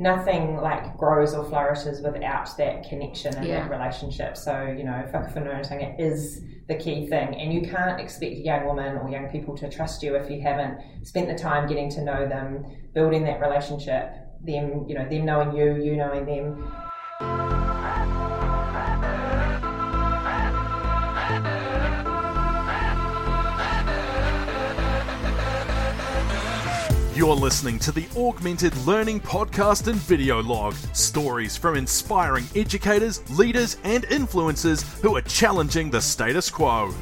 nothing like grows or flourishes without that connection and Yeah. that relationship. So, you know, whakawhanaungatanga is the key thing. And you can't expect young woman or young people to trust you if you haven't spent the time getting to know them, building that relationship, them, you know, them knowing you, you knowing them. You're listening to the Augmented Learning Podcast and Video Log stories from inspiring educators, leaders, and influencers who are challenging the status quo.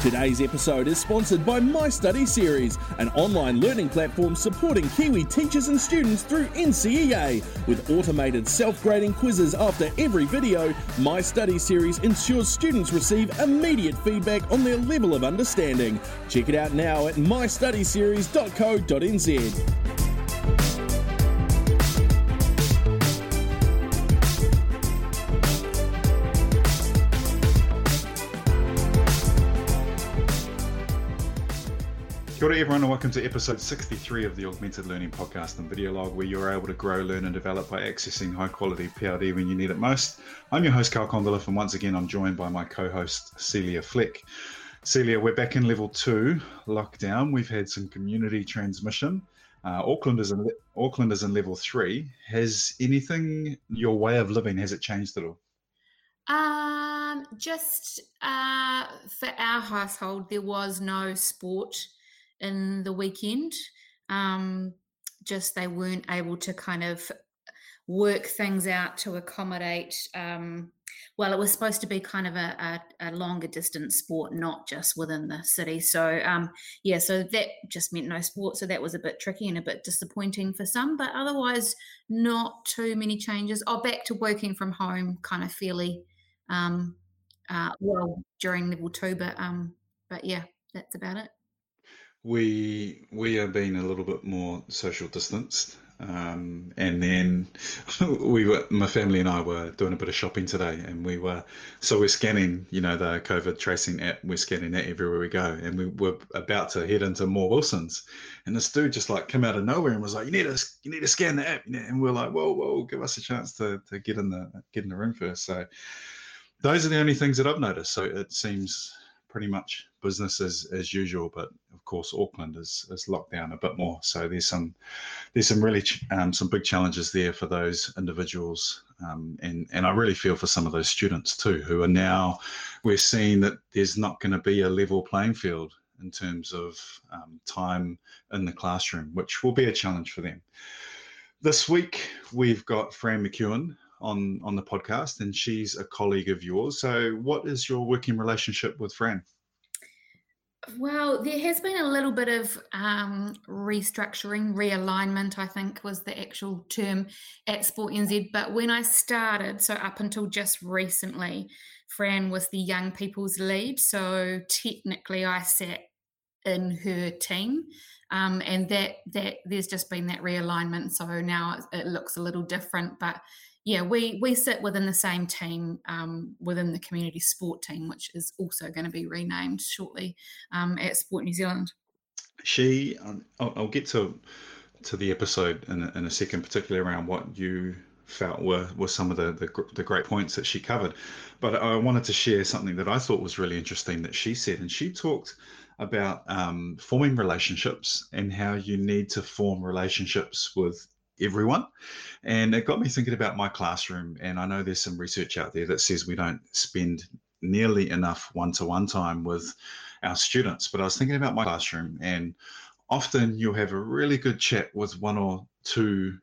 Today's episode is sponsored by My Study Series, an online learning platform supporting Kiwi teachers and students through NCEA. With automated self grading quizzes after every video, My Study Series ensures students receive immediate feedback on their level of understanding. Check it out now at mystudyseries.co.nz. Kia ora everyone and welcome to episode 63 of the Augmented Learning Podcast and Video Log where you're able to grow, learn and develop by accessing high quality PLD when you need it most. I'm your host Carl Condliffe and once again I'm joined by my co-host Celia Fleck. Celia, we're back in level two lockdown. We've had some community transmission. Uh, Auckland is in Auckland is in level three. Has anything your way of living has it changed at all? Um, just uh, for our household, there was no sport in the weekend. Um, just they weren't able to kind of work things out to accommodate. Um, well, it was supposed to be kind of a, a, a longer distance sport, not just within the city. So, um, yeah, so that just meant no sport. So that was a bit tricky and a bit disappointing for some, but otherwise, not too many changes. Oh, back to working from home, kind of fairly um, uh, well during level two, but um, but yeah, that's about it. We we are being a little bit more social distanced, um, and then we were my family and I were doing a bit of shopping today, and we were so we're scanning, you know, the COVID tracing app. We're scanning that everywhere we go, and we were about to head into Moore Wilsons, and this dude just like came out of nowhere and was like, "You need to you need to scan the app," and we're like, "Whoa, whoa, give us a chance to to get in the get in the room first. So those are the only things that I've noticed. So it seems pretty much business as, as usual, but of course Auckland is, is locked down a bit more. So there's some there's some really ch- um, some big challenges there for those individuals, um, and and I really feel for some of those students too, who are now we're seeing that there's not going to be a level playing field in terms of um, time in the classroom, which will be a challenge for them. This week we've got Fran McEwen on on the podcast, and she's a colleague of yours. So, what is your working relationship with Fran? Well, there has been a little bit of um, restructuring, realignment, I think was the actual term at Sport NZ. But when I started, so up until just recently, Fran was the young people's lead. So technically, I sat in her team. Um, and that that there's just been that realignment. So now it, it looks a little different, but yeah, we we sit within the same team um, within the community sport team, which is also going to be renamed shortly um, at Sport New Zealand. She, um, I'll, I'll get to to the episode in a, in a second, particularly around what you felt were were some of the, the the great points that she covered. But I wanted to share something that I thought was really interesting that she said, and she talked about um, forming relationships and how you need to form relationships with everyone. And it got me thinking about my classroom. And I know there's some research out there that says we don't spend nearly enough one to one time with our students. But I was thinking about my classroom, and often you'll have a really good chat with one or two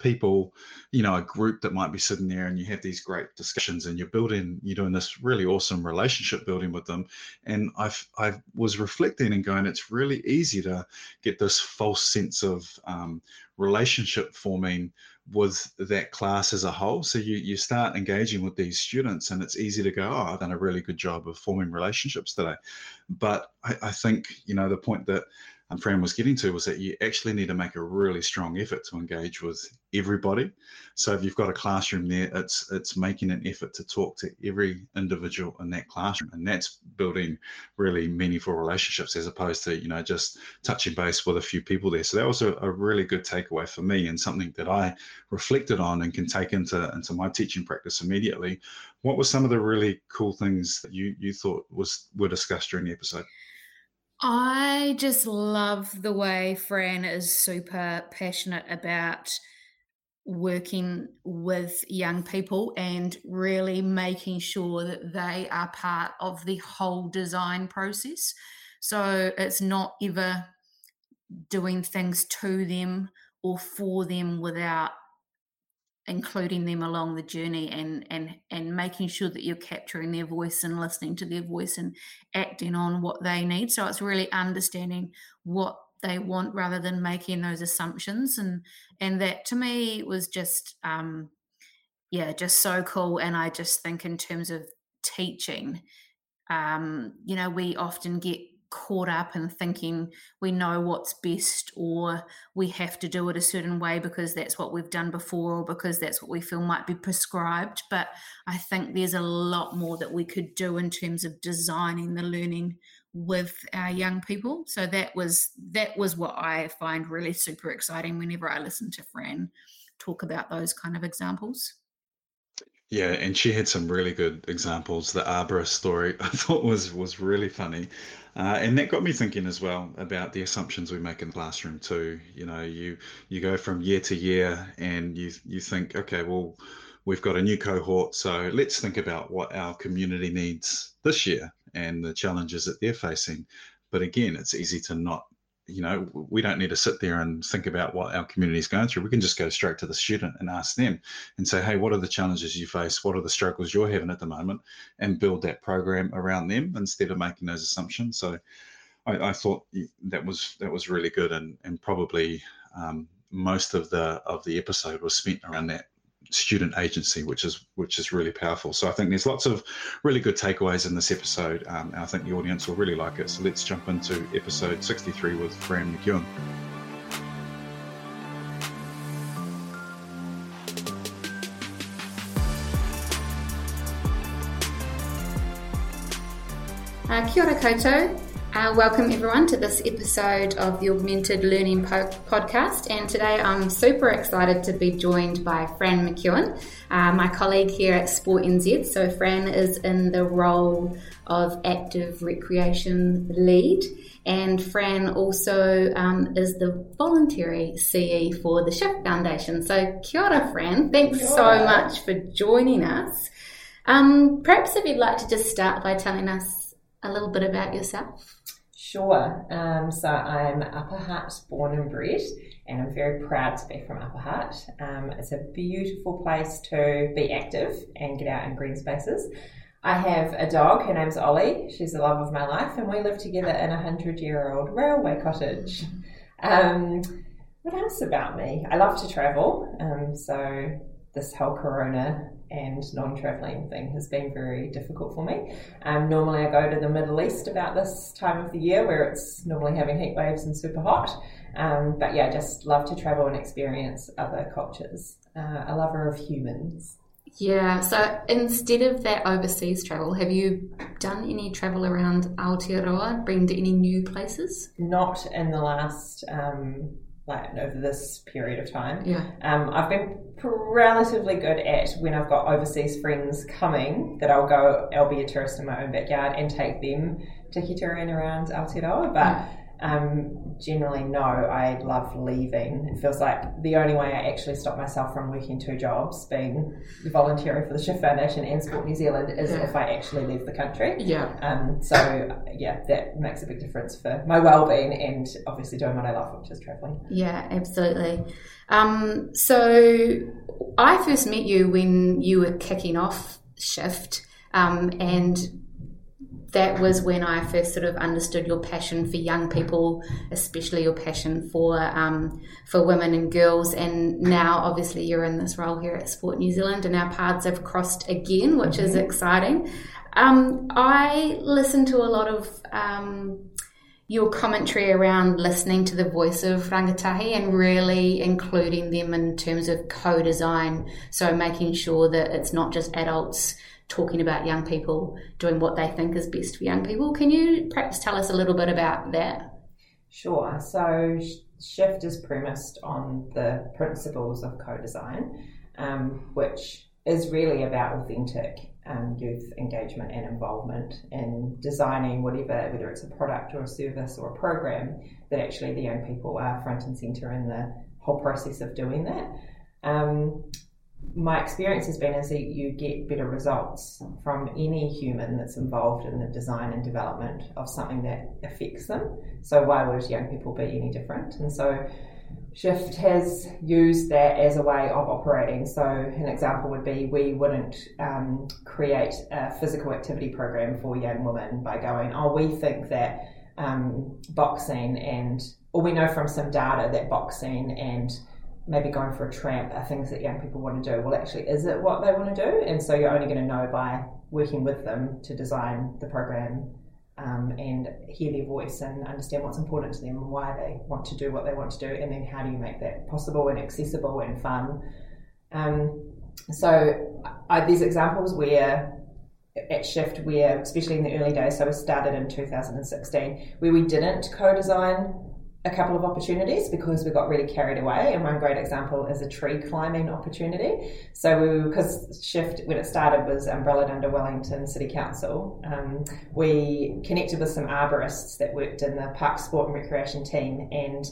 people, you know, a group that might be sitting there and you have these great discussions and you're building, you're doing this really awesome relationship building with them. And I've, I was reflecting and going, it's really easy to get this false sense of um, relationship forming with that class as a whole. So you, you start engaging with these students and it's easy to go, oh, I've done a really good job of forming relationships today. But I, I think, you know, the point that um, Fran was getting to was that you actually need to make a really strong effort to engage with everybody. So if you've got a classroom there, it's it's making an effort to talk to every individual in that classroom, and that's building really meaningful relationships as opposed to you know just touching base with a few people there. So that was a, a really good takeaway for me, and something that I reflected on and can take into into my teaching practice immediately. What were some of the really cool things that you you thought was were discussed during the episode? I just love the way Fran is super passionate about working with young people and really making sure that they are part of the whole design process. So it's not ever doing things to them or for them without including them along the journey and and and making sure that you're capturing their voice and listening to their voice and acting on what they need. So it's really understanding what they want rather than making those assumptions. And and that to me was just um yeah just so cool. And i just think in terms of teaching um you know we often get caught up in thinking we know what's best or we have to do it a certain way because that's what we've done before or because that's what we feel might be prescribed. But I think there's a lot more that we could do in terms of designing the learning with our young people. So that was that was what I find really super exciting whenever I listen to Fran talk about those kind of examples. Yeah, and she had some really good examples. The arborist story I thought was was really funny, uh, and that got me thinking as well about the assumptions we make in the classroom too. You know, you you go from year to year, and you you think, okay, well, we've got a new cohort, so let's think about what our community needs this year and the challenges that they're facing. But again, it's easy to not you know, we don't need to sit there and think about what our community is going through. We can just go straight to the student and ask them and say, hey, what are the challenges you face? What are the struggles you're having at the moment? And build that program around them instead of making those assumptions. So I, I thought that was that was really good and and probably um, most of the of the episode was spent around that student agency, which is which is really powerful. So I think there's lots of really good takeaways in this episode. Um, I think the audience will really like it. So let's jump into episode 63 with Fran McEwen. Uh, kia ora koutou. Uh, welcome everyone to this episode of the Augmented Learning po- Podcast. And today I'm super excited to be joined by Fran McEwen, uh, my colleague here at Sport NZ. So, Fran is in the role of Active Recreation Lead. And Fran also um, is the voluntary CE for the Shift Foundation. So, kia ora, Fran. Thanks so much for joining us. Um, perhaps if you'd like to just start by telling us a little bit about yourself. Sure. Um, so I'm Upper Hutt born and bred, and I'm very proud to be from Upper Hutt. Um, it's a beautiful place to be active and get out in green spaces. I have a dog, her name's Ollie. She's the love of my life, and we live together in a hundred year old railway cottage. Um, what else about me? I love to travel, um, so this whole corona and non-traveling thing has been very difficult for me. Um, normally, I go to the Middle East about this time of the year, where it's normally having heat waves and super hot. Um, but yeah, I just love to travel and experience other cultures. Uh, a lover of humans. Yeah, so instead of that overseas travel, have you done any travel around Aotearoa, been to any new places? Not in the last um, like over this period of time. Yeah. Um, I've been relatively good at when I've got overseas friends coming that I'll go, I'll be a tourist in my own backyard and take them to Hitoran around Aotearoa. But mm. Um, generally, no, I love leaving. It feels like the only way I actually stop myself from working two jobs, being volunteering for the Shift Foundation and Sport New Zealand, is yeah. if I actually leave the country. Yeah. Um, so, yeah, that makes a big difference for my well-being and obviously doing what I love, which is traveling. Yeah, absolutely. Um, so, I first met you when you were kicking off Shift, um, and that was when I first sort of understood your passion for young people, especially your passion for um, for women and girls. And now, obviously, you're in this role here at Sport New Zealand, and our paths have crossed again, which mm-hmm. is exciting. Um, I listen to a lot of um, your commentary around listening to the voice of rangatahi and really including them in terms of co-design. So making sure that it's not just adults talking about young people doing what they think is best for young people. Can you perhaps tell us a little bit about that? Sure. So Shift is premised on the principles of co-design, um, which is really about authentic um, youth engagement and involvement in designing whatever, whether it's a product or a service or a program, that actually the young people are front and centre in the whole process of doing that. Um, my experience has been is that you get better results from any human that's involved in the design and development of something that affects them. So why would young people be any different? And so Shift has used that as a way of operating. So, an example would be we wouldn't um, create a physical activity program for young women by going, oh, we think that um, boxing and, or we know from some data that boxing and maybe going for a tramp are things that young people want to do. Well, actually, is it what they want to do? And so you're only going to know by working with them to design the program um, and hear their voice and understand what's important to them and why they want to do what they want to do, and then how do you make that possible and accessible and fun. Um, so I, there's examples where at Shift, where especially in the early days, so we started in 2016, where we didn't co-design a couple of opportunities because we got really carried away. And one great example is a tree climbing opportunity. So because Shift when it started was umbrellaed under Wellington City Council, um, we connected with some arborists that worked in the park sport and recreation team and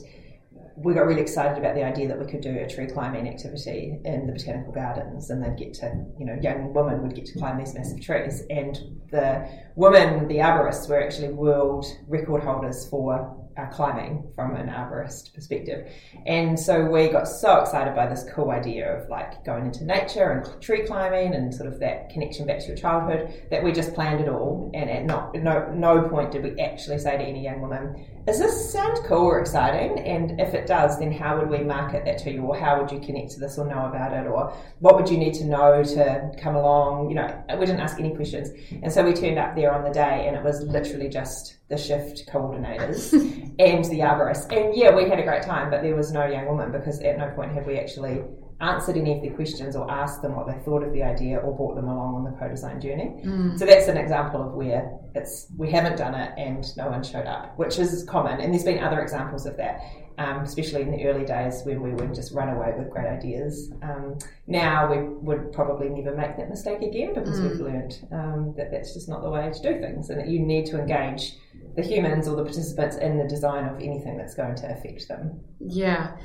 we got really excited about the idea that we could do a tree climbing activity in the botanical gardens and they'd get to, you know, young women would get to climb these massive trees. And the women, the arborists, were actually world record holders for uh, climbing from an arborist perspective. And so we got so excited by this cool idea of like going into nature and tree climbing and sort of that connection back to your childhood that we just planned it all. And at no, no, no point did we actually say to any young woman, does this sound cool or exciting? And if it does, then how would we market that to you? Or how would you connect to this or know about it? Or what would you need to know to come along? You know, we didn't ask any questions. And so we turned up there on the day and it was literally just the shift coordinators and the arborists. And yeah, we had a great time, but there was no young woman because at no point had we actually answered any of their questions or asked them what they thought of the idea or brought them along on the co-design journey. Mm. So that's an example of where it's we haven't done it and no one showed up, which is common. And there's been other examples of that, um, especially in the early days when we would just run away with great ideas. Um, now we would probably never make that mistake again because mm. we've learned um, that that's just not the way to do things and that you need to engage the humans or the participants in the design of anything that's going to affect them. Yeah.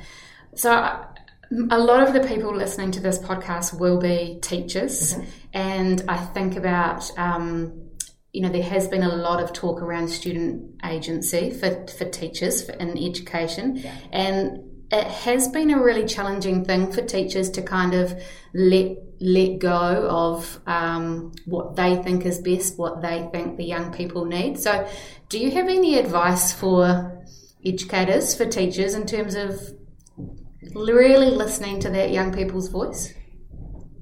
So a lot of the people listening to this podcast will be teachers, mm-hmm. and I think about um, you know there has been a lot of talk around student agency for for teachers in education, yeah. and it has been a really challenging thing for teachers to kind of let let go of um, what they think is best, what they think the young people need. So, do you have any advice for educators, for teachers, in terms of really listening to that young people's voice?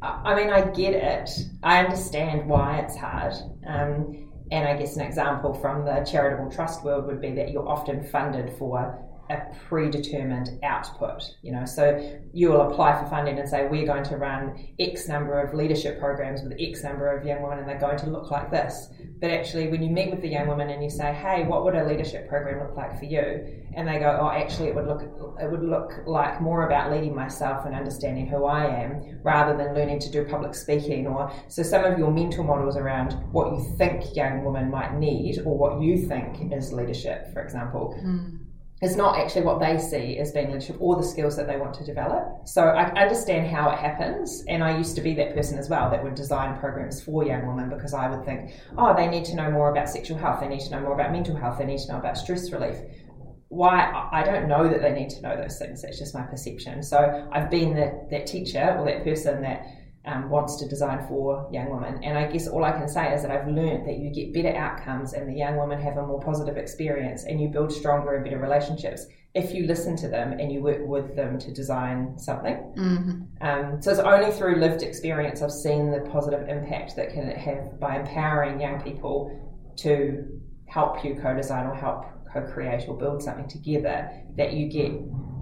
I mean, I get it. I understand why it's hard. Um, and I guess an example from the charitable trust world would be that you're often funded for a predetermined output. You know, so you will apply for funding and say we're going to run X number of leadership programs with X number of young women, and they're going to look like this. But actually, when you meet with the young woman and you say, "Hey, what would a leadership program look like for you?" and they go, "Oh, actually, it would look it would look like more about leading myself and understanding who I am, rather than learning to do public speaking." Or so some of your mental models around what you think young women might need or what you think is leadership, for example. Mm is not actually what they see as being leadership or the skills that they want to develop. So I understand how it happens, and I used to be that person as well that would design programs for young women because I would think, oh, they need to know more about sexual health, they need to know more about mental health, they need to know about stress relief. Why I don't know that they need to know those things. That's just my perception. So I've been that, that teacher or that person that um, wants to design for young women. And I guess all I can say is that I've learned that you get better outcomes and the young women have a more positive experience and you build stronger and better relationships if you listen to them and you work with them to design something. Mm-hmm. Um, so it's only through lived experience I've seen the positive impact that can have by empowering young people to help you co-design or help co-create or build something together, that you get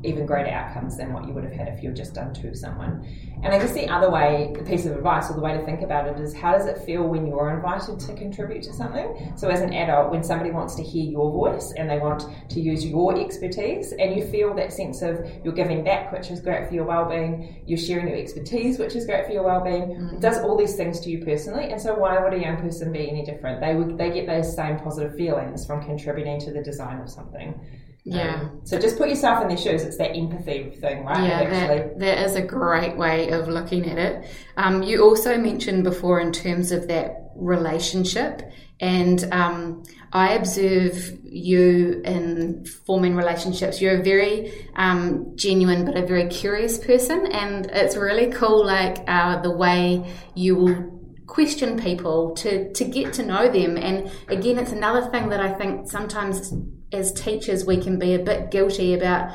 even greater outcomes than what you would have had if you had just done to someone. And I guess the other way, the piece of advice or the way to think about it is how does it feel when you're invited to contribute to something? So as an adult, when somebody wants to hear your voice and they want to use your expertise and you feel that sense of you're giving back, which is great for your well-being, you're sharing your expertise, which is great for your well-being, mm. it does all these things to you personally. And so why would a young person be any different? They would they get those same positive feelings from contributing to the design of something. Yeah. Um, so just put yourself in their shoes. It's that empathy thing, right? Yeah, that, that is a great way of looking at it. Um, you also mentioned before in terms of that relationship, and um, I observe you in forming relationships. You're a very um, genuine but a very curious person, and it's really cool, like uh, the way you will question people to to get to know them and again it's another thing that i think sometimes as teachers, we can be a bit guilty about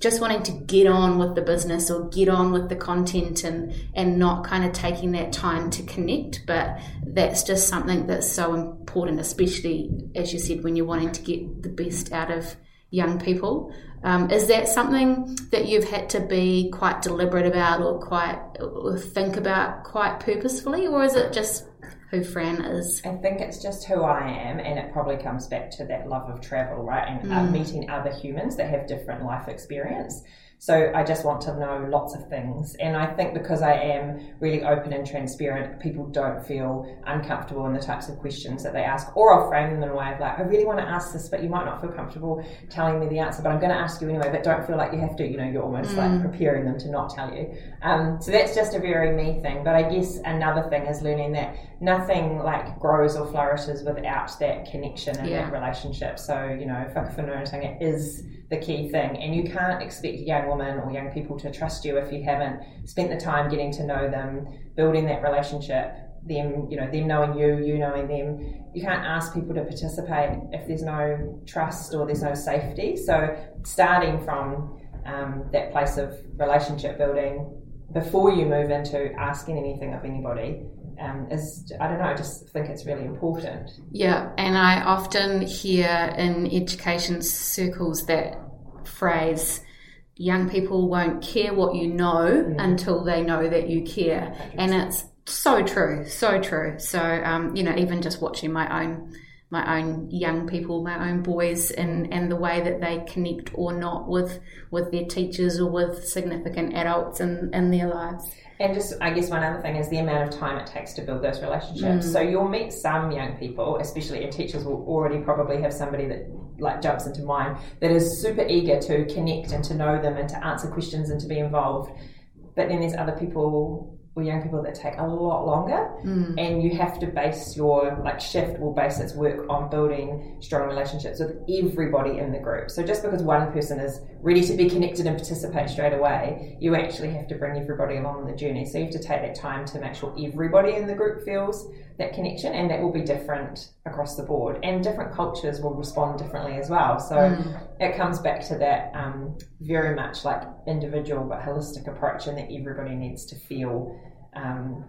just wanting to get on with the business or get on with the content and and not kind of taking that time to connect but that's just something that's so important especially as you said when you're wanting to get the best out of young people. Um, is that something that you've had to be quite deliberate about or quite or think about quite purposefully or is it just who Fran is? I think it's just who I am, and it probably comes back to that love of travel, right? And uh, mm. uh, meeting other humans that have different life experience. So I just want to know lots of things. And I think because I am really open and transparent, people don't feel uncomfortable in the types of questions that they ask. Or I'll frame them in a way of like, I really want to ask this, but you might not feel comfortable telling me the answer, but I'm going to ask you anyway, but don't feel like you have to. You know, you're almost mm. like preparing them to not tell you. Um, so that's just a very me thing. But I guess another thing is learning that nothing like grows or flourishes without that connection and yeah. that relationship. So, you know, whakawhanaungatanga is the key thing. And you can't expect a young woman or young people to trust you if you haven't spent the time getting to know them, building that relationship, them, you know, them knowing you, you knowing them. You can't ask people to participate if there's no trust or there's no safety. So starting from um, that place of relationship building before you move into asking anything of anybody um, is I don't know. I just think it's really important. Yeah, and I often hear in education circles that phrase. Young people won't care what you know mm. until they know that you care, and it's so true, so true. So, um, you know, even just watching my own my own young people, my own boys, and, and the way that they connect or not with with their teachers or with significant adults in, in their lives. And just, I guess one other thing is the amount of time it takes to build those relationships. Mm. So you'll meet some young people, especially and teachers will already probably have somebody that like jumps into mind that is super eager to connect and to know them and to answer questions and to be involved. But then there's other people or young people that take a lot longer. Mm. and you have to base your like shift will base its work on building strong relationships with everybody in the group. So just because one person is ready to be connected and participate straight away you actually have to bring everybody along on the journey. So you have to take that time to make sure everybody in the group feels that connection and that will be different across the board. And different cultures will respond differently as well. So mm. it comes back to that um, very much like individual but holistic approach and that everybody needs to feel um,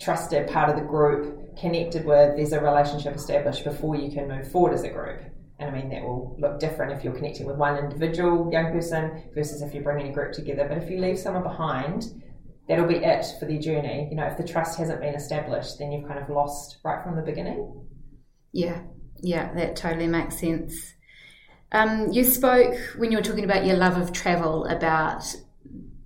trusted part of the group connected with there's a relationship established before you can move forward as a group and I mean that will look different if you're connecting with one individual young person versus if you're bringing a group together but if you leave someone behind that'll be it for their journey. You know, if the trust hasn't been established, then you've kind of lost right from the beginning. Yeah, yeah, that totally makes sense. Um, you spoke when you were talking about your love of travel about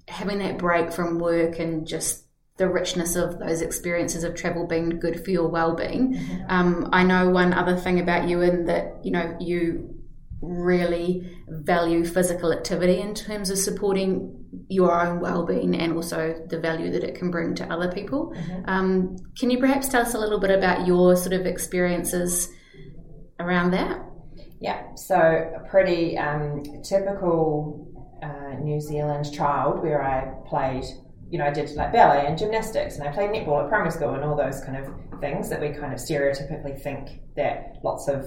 having that break from work and just the richness of those experiences of travel being good for your well-being. Mm-hmm. Um, I know one other thing about you in that you know you really value physical activity in terms of supporting your own well-being and also the value that it can bring to other people. Mm-hmm. Um, can you perhaps tell us a little bit about your sort of experiences around that? Yeah, so a pretty um, typical uh, New Zealand child where I played, you know, I did like ballet and gymnastics and I played netball at primary school and all those kind of things that we kind of stereotypically think that lots of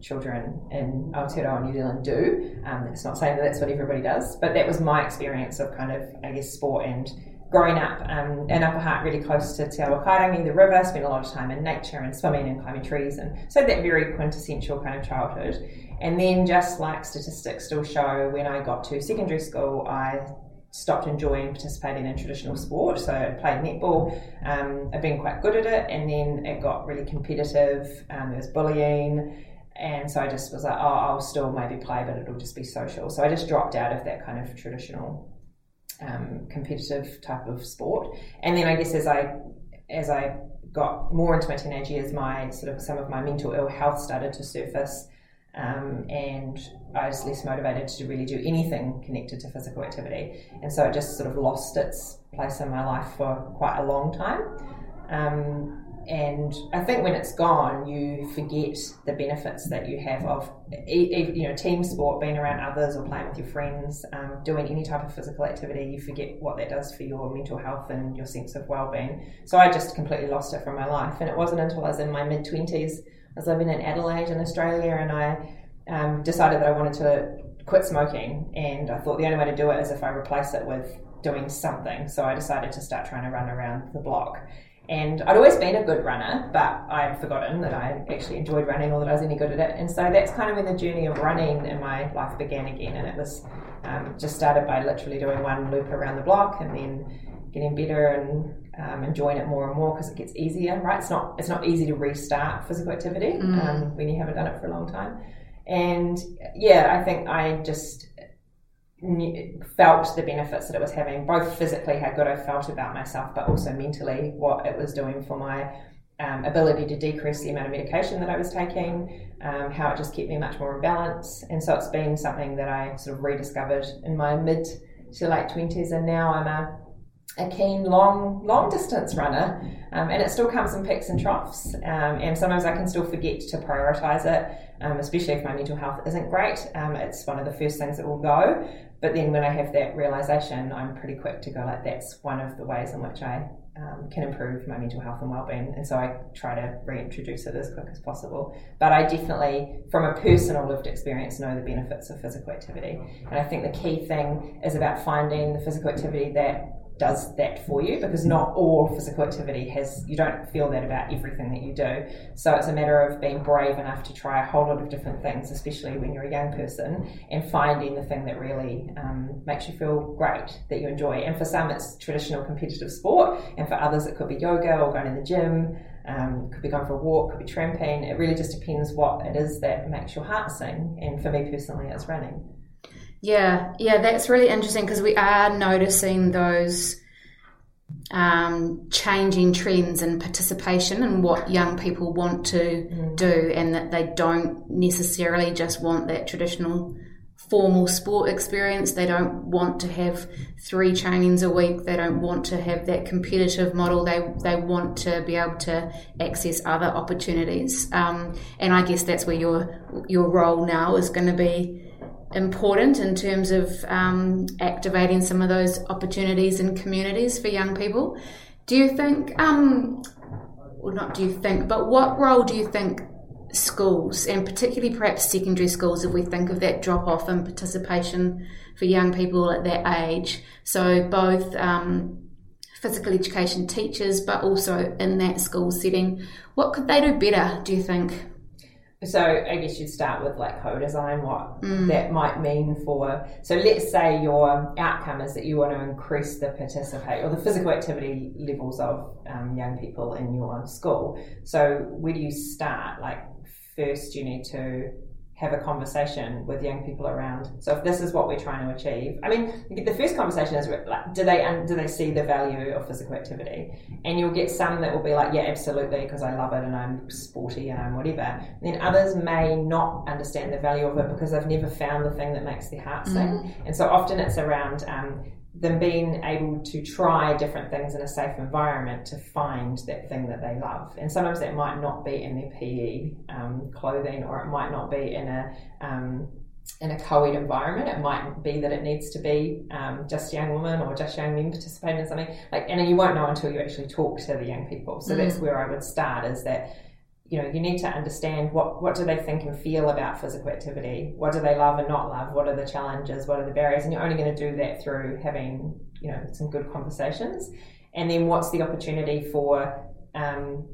children in Aotearoa New Zealand do. Um, it's not saying that that's what everybody does, but that was my experience of kind of, I guess, sport and growing up um, in Upper Hutt, really close to Te Awa Kairangi, the river, spent a lot of time in nature and swimming and climbing trees, and so that very quintessential kind of childhood. And then, just like statistics still show, when I got to secondary school, I stopped enjoying participating in traditional sport. So I played netball. Um, I've been quite good at it, and then it got really competitive. Um, there was bullying, and so I just was like, oh, I'll still maybe play, but it'll just be social. So I just dropped out of that kind of traditional um, competitive type of sport. And then I guess as I as I got more into my teenage years, my sort of some of my mental ill health started to surface. Um, and I was less motivated to really do anything connected to physical activity. And so it just sort of lost its place in my life for quite a long time. Um, and I think when it's gone, you forget the benefits that you have of you know team sport, being around others or playing with your friends, um, doing any type of physical activity. You forget what that does for your mental health and your sense of well-being. So I just completely lost it from my life, and it wasn't until I was in my mid twenties I was living in Adelaide in Australia and I um, decided that I wanted to quit smoking. And I thought the only way to do it is if I replace it with doing something. So I decided to start trying to run around the block. And I'd always been a good runner, but I'd forgotten that I actually enjoyed running or that I was any good at it. And so that's kind of when the journey of running in my life began again. And it was um, just started by literally doing one loop around the block and then getting better and um, enjoying it more and more because it gets easier, right? It's not it's not easy to restart physical activity mm. um, when you haven't done it for a long time. And yeah, I think I just felt the benefits that it was having, both physically how good I felt about myself, but also mentally what it was doing for my um, ability to decrease the amount of medication that I was taking, um, how it just kept me much more in balance. And so it's been something that I sort of rediscovered in my mid to late 20s, and now I'm a a keen long long distance runner um, and it still comes in peaks and troughs um, and sometimes i can still forget to prioritize it um, especially if my mental health isn't great um, it's one of the first things that will go but then when i have that realization i'm pretty quick to go like that's one of the ways in which i um, can improve my mental health and well-being and so i try to reintroduce it as quick as possible but i definitely from a personal lived experience know the benefits of physical activity and i think the key thing is about finding the physical activity that does that for you because not all physical activity has you don't feel that about everything that you do. So it's a matter of being brave enough to try a whole lot of different things especially when you're a young person and finding the thing that really um, makes you feel great that you enjoy. And for some it's traditional competitive sport and for others it could be yoga or going to the gym um, could be going for a walk could be tramping. It really just depends what it is that makes your heart sing and for me personally it's running yeah, yeah, that's really interesting because we are noticing those um, changing trends in participation and what young people want to mm. do, and that they don't necessarily just want that traditional formal sport experience. They don't want to have three trainings a week. They don't want to have that competitive model. They they want to be able to access other opportunities. Um, and I guess that's where your your role now is going to be important in terms of um, activating some of those opportunities and communities for young people. Do you think, um, well, not do you think, but what role do you think schools, and particularly perhaps secondary schools, if we think of that drop off in participation for young people at that age, so both um, physical education teachers, but also in that school setting, what could they do better, do you think? So I guess you'd start with like co-design, what mm. that might mean for. So let's say your outcome is that you want to increase the participate or the physical activity levels of um, young people in your school. So where do you start? Like first, you need to have a conversation with young people around. So if this is what we're trying to achieve, I mean, the first conversation is like, do they do they see the value of physical activity? And you'll get some that will be like, yeah, absolutely, because I love it and I'm sporty and I'm whatever. And then others may not understand the value of it because they've never found the thing that makes their heart sing. Mm. And so often it's around um, them being able to try different things in a safe environment to find that thing that they love. And sometimes that might not be in their PE um, clothing, or it might not be in a um, in a co-ed environment. It might be that it needs to be um, just young women or just young men participating in something. Like, and you won't know until you actually talk to the young people. So mm. that's where I would start. Is that you know, you need to understand what, what do they think and feel about physical activity? What do they love and not love? What are the challenges? What are the barriers? And you're only going to do that through having, you know, some good conversations. And then what's the opportunity for um,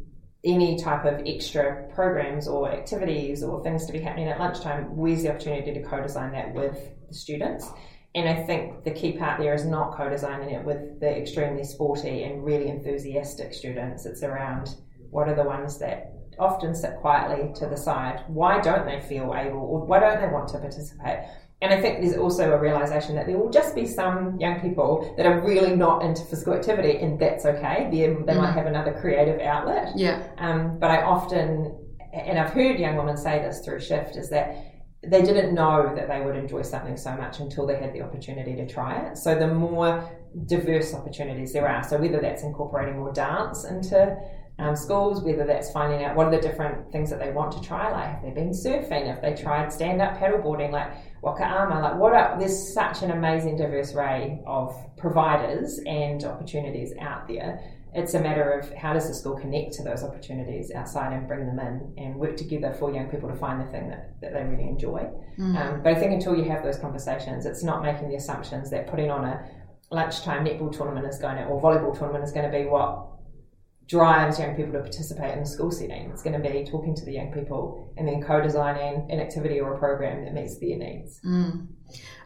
any type of extra programs or activities or things to be happening at lunchtime? Where's the opportunity to co-design that with the students? And I think the key part there is not co-designing it with the extremely sporty and really enthusiastic students. It's around what are the ones that often sit quietly to the side. Why don't they feel able or why don't they want to participate? And I think there's also a realization that there will just be some young people that are really not into physical activity, and that's okay. They, they mm. might have another creative outlet. Yeah. Um, but I often, and I've heard young women say this through Shift, is that they didn't know that they would enjoy something so much until they had the opportunity to try it. So the more diverse opportunities there are, so whether that's incorporating more dance into um, schools, whether that's finding out what are the different things that they want to try, like have they been surfing, if they tried stand up paddleboarding, like waka ama, like what are, there's such an amazing diverse array of providers and opportunities out there. It's a matter of how does the school connect to those opportunities outside and bring them in and work together for young people to find the thing that, that they really enjoy. Mm. Um, but I think until you have those conversations, it's not making the assumptions that putting on a lunchtime netball tournament is going to, or volleyball tournament is going to be what drives young people to participate in the school setting. It's going to be talking to the young people and then co-designing an activity or a program that meets their needs. Mm.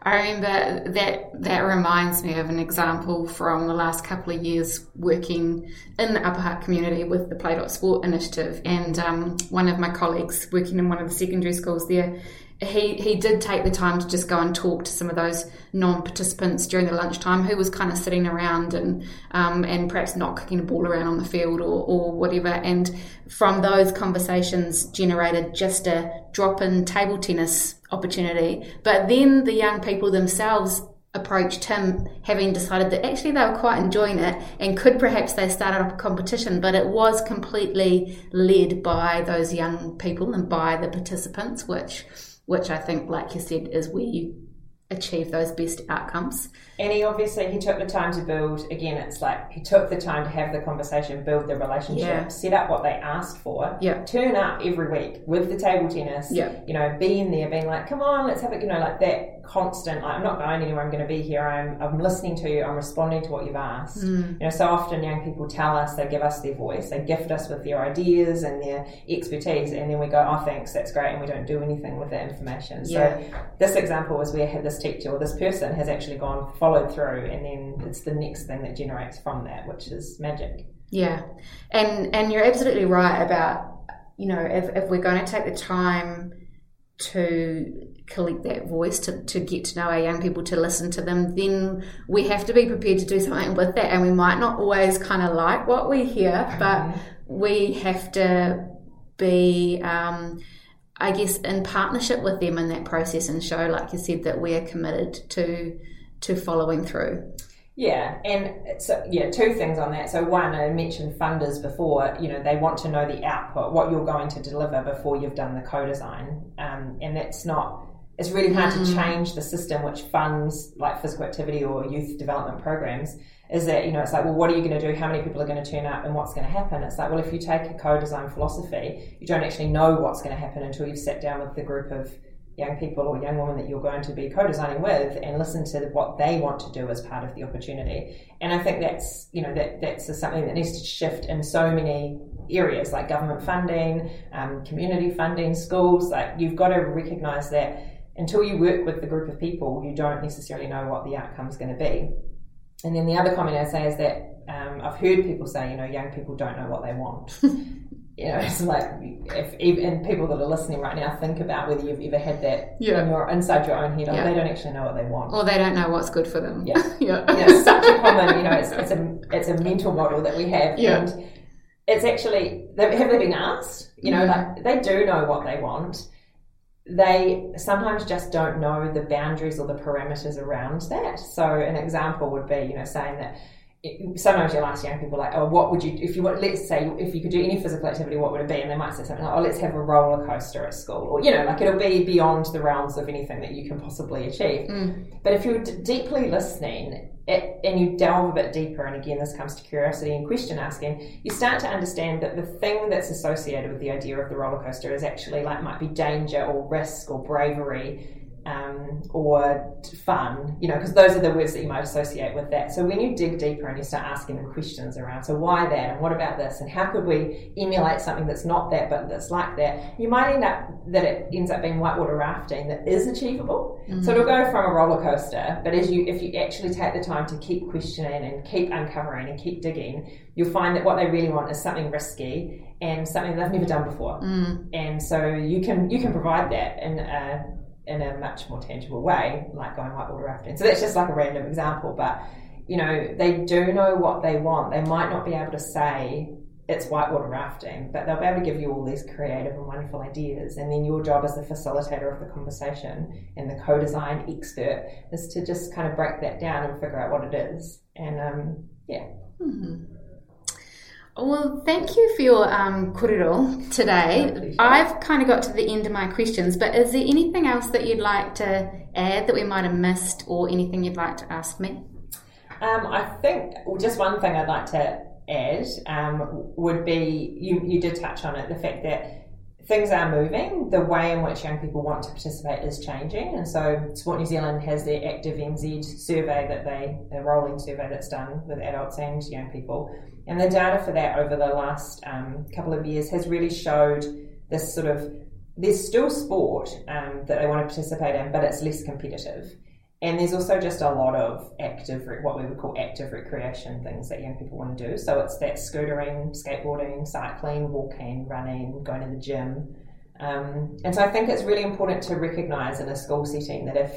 I remember that that reminds me of an example from the last couple of years working in the Upper Hutt community with the Play Dot Sport initiative, and um, one of my colleagues working in one of the secondary schools there he he did take the time to just go and talk to some of those non-participants during the lunchtime who was kind of sitting around and um, and perhaps not kicking a ball around on the field or, or whatever. And from those conversations generated just a drop in table tennis opportunity. But then the young people themselves approached him having decided that actually they were quite enjoying it and could perhaps they started up a competition but it was completely led by those young people and by the participants which which I think, like you said, is where you achieve those best outcomes. And he obviously he took the time to build. Again, it's like he took the time to have the conversation, build the relationship, yeah. set up what they asked for. Yeah. Turn up every week with the table tennis. Yeah. You know, be in there, being like, come on, let's have it. You know, like that constant. Like, I'm not going anywhere. I'm going to be here. I'm I'm listening to you. I'm responding to what you've asked. Mm. You know, so often young people tell us they give us their voice, they gift us with their ideas and their expertise, and then we go, oh, thanks, that's great, and we don't do anything with that information. Yeah. So this example was where this teacher or this person has actually gone followed through and then it's the next thing that generates from that which is magic. Yeah. And and you're absolutely right about you know if, if we're going to take the time to collect that voice to, to get to know our young people to listen to them then we have to be prepared to do something with that. And we might not always kind of like what we hear but mm-hmm. we have to be um, I guess in partnership with them in that process and show, like you said, that we're committed to to following through. Yeah, and so yeah, two things on that. So one, I mentioned funders before. You know, they want to know the output, what you're going to deliver before you've done the co-design, um, and that's not. It's really hard mm. to change the system which funds like physical activity or youth development programs is that you know it's like well what are you going to do how many people are going to turn up and what's going to happen it's like well if you take a co-design philosophy you don't actually know what's going to happen until you've sat down with the group of young people or young women that you're going to be co-designing with and listen to what they want to do as part of the opportunity and i think that's you know that that's something that needs to shift in so many areas like government funding um, community funding schools like you've got to recognize that until you work with the group of people you don't necessarily know what the outcome is going to be and then the other comment I'd say is that um, I've heard people say, you know, young people don't know what they want. you know, it's like if even people that are listening right now think about whether you've ever had that yeah. in your inside your own head, yeah. they don't actually know what they want, or they don't know what's good for them. Yeah, yeah. You know, such a common, you know, it's, it's a it's a mental model that we have, yeah. and it's actually have they been asked? You know, mm. like they do know what they want they sometimes just don't know the boundaries or the parameters around that. So an example would be, you know, saying that sometimes you'll ask young people like, oh, what would you, if you want, let's say, if you could do any physical activity, what would it be? And they might say something like, oh, let's have a roller coaster at school. Or, you know, like it'll be beyond the realms of anything that you can possibly achieve. Mm. But if you're d- deeply listening it, and you delve a bit deeper, and again, this comes to curiosity and question asking, you start to understand that the thing that's associated with the idea of the roller coaster is actually like might be danger or risk or bravery um, or fun, you know, because those are the words that you might associate with that. So when you dig deeper and you start asking them questions around, so why that, and what about this, and how could we emulate something that's not that but that's like that, you might end up that it ends up being whitewater rafting that is achievable. Mm-hmm. So it'll go from a roller coaster, but as you if you actually take the time to keep questioning and keep uncovering and keep digging, you'll find that what they really want is something risky and something they've never done before. Mm. And so you can you can provide that in a in a much more tangible way, like going whitewater rafting. So that's just like a random example, but you know, they do know what they want. They might not be able to say it's whitewater rafting, but they'll be able to give you all these creative and wonderful ideas. And then your job as the facilitator of the conversation and the co-design expert is to just kind of break that down and figure out what it is. And um, yeah. Mm-hmm. Well, thank you for your um, korero today. I've kind of got to the end of my questions, but is there anything else that you'd like to add that we might have missed or anything you'd like to ask me? Um, I think well, just one thing I'd like to add um, would be you, you did touch on it the fact that things are moving. The way in which young people want to participate is changing, and so Sport New Zealand has their Active NZ survey that they, a rolling survey that's done with adults and young people, and the data for that over the last um, couple of years has really showed this sort of there's still sport um, that they want to participate in, but it's less competitive. And there's also just a lot of active, what we would call active recreation things that young people want to do. So it's that scootering, skateboarding, cycling, walking, running, going to the gym. Um, and so I think it's really important to recognise in a school setting that if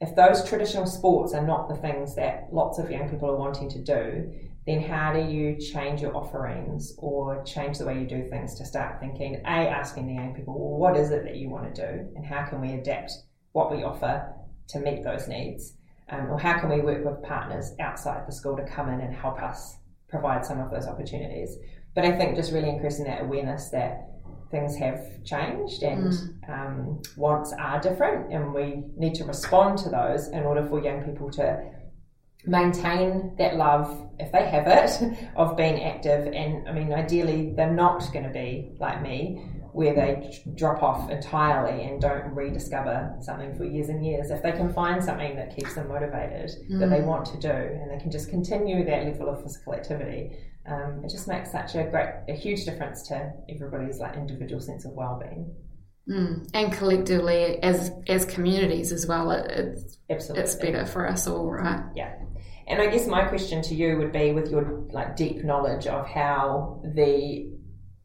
if those traditional sports are not the things that lots of young people are wanting to do, then how do you change your offerings or change the way you do things to start thinking, A, asking the young people, well, what is it that you want to do and how can we adapt what we offer to meet those needs? Um, or how can we work with partners outside the school to come in and help us provide some of those opportunities? But I think just really increasing that awareness that things have changed and mm. um, wants are different, and we need to respond to those in order for young people to maintain that love if they have it of being active and i mean ideally they're not going to be like me where they drop off entirely and don't rediscover something for years and years if they can find something that keeps them motivated mm. that they mm. want to do and they can just continue that level of physical activity um, it just makes such a great a huge difference to everybody's like individual sense of well-being Mm. And collectively, as as communities as well, it, it's Absolutely. it's better for us all, right? Yeah. And I guess my question to you would be, with your like deep knowledge of how the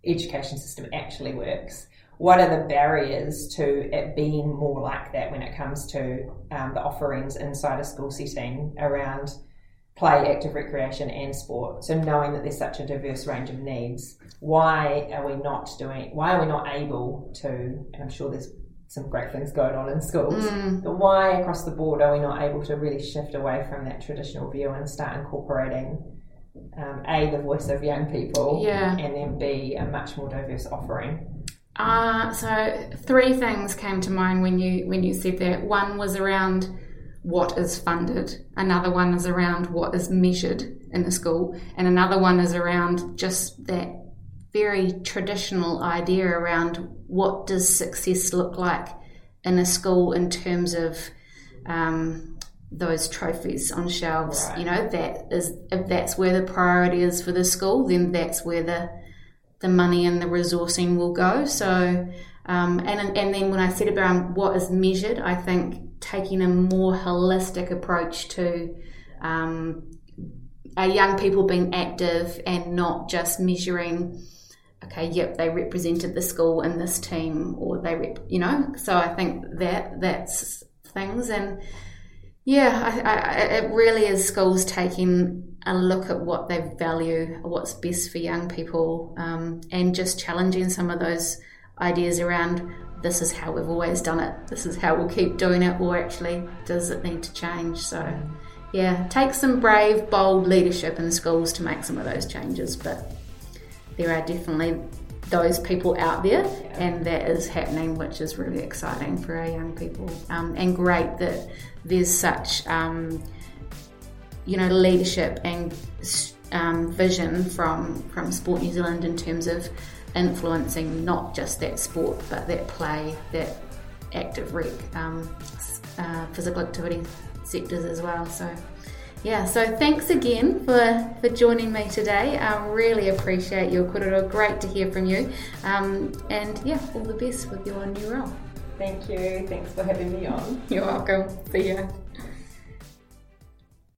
education system actually works, what are the barriers to it being more like that when it comes to um, the offerings inside a school setting around play, active recreation, and sport? So knowing that there's such a diverse range of needs, why are we not doing? Why are we not able to? And I'm sure there's some great things going on in schools. Mm. But why across the board are we not able to really shift away from that traditional view and start incorporating um, a the voice of young people, yeah. and then b a much more diverse offering? Uh, so three things came to mind when you when you said that. One was around what is funded. Another one is around what is measured in the school, and another one is around just that very traditional idea around what does success look like in a school in terms of um, those trophies on shelves. Right. You know, that is if that's where the priority is for the school, then that's where the the money and the resourcing will go. So, um, and and then when I said about what is measured, I think taking a more holistic approach to um, our young people being active and not just measuring okay, yep, they represented the school in this team, or they, rep, you know. So I think that that's things, and yeah, I, I, it really is schools taking a look at what they value, what's best for young people, um, and just challenging some of those ideas around this is how we've always done it, this is how we'll keep doing it, or actually, does it need to change? So, yeah, take some brave, bold leadership in schools to make some of those changes, but there are definitely those people out there, yeah. and that is happening, which is really exciting for our young people, um, and great that there's such, um, you know, leadership and um, vision from from Sport New Zealand in terms of influencing not just that sport, but that play, that active rec, um, uh, physical activity sectors as well. So yeah, so thanks again for, for joining me today. I really appreciate your korero. Great to hear from you. Um, and yeah, all the best with your new role. Thank you. Thanks for having me on. You're welcome. See ya.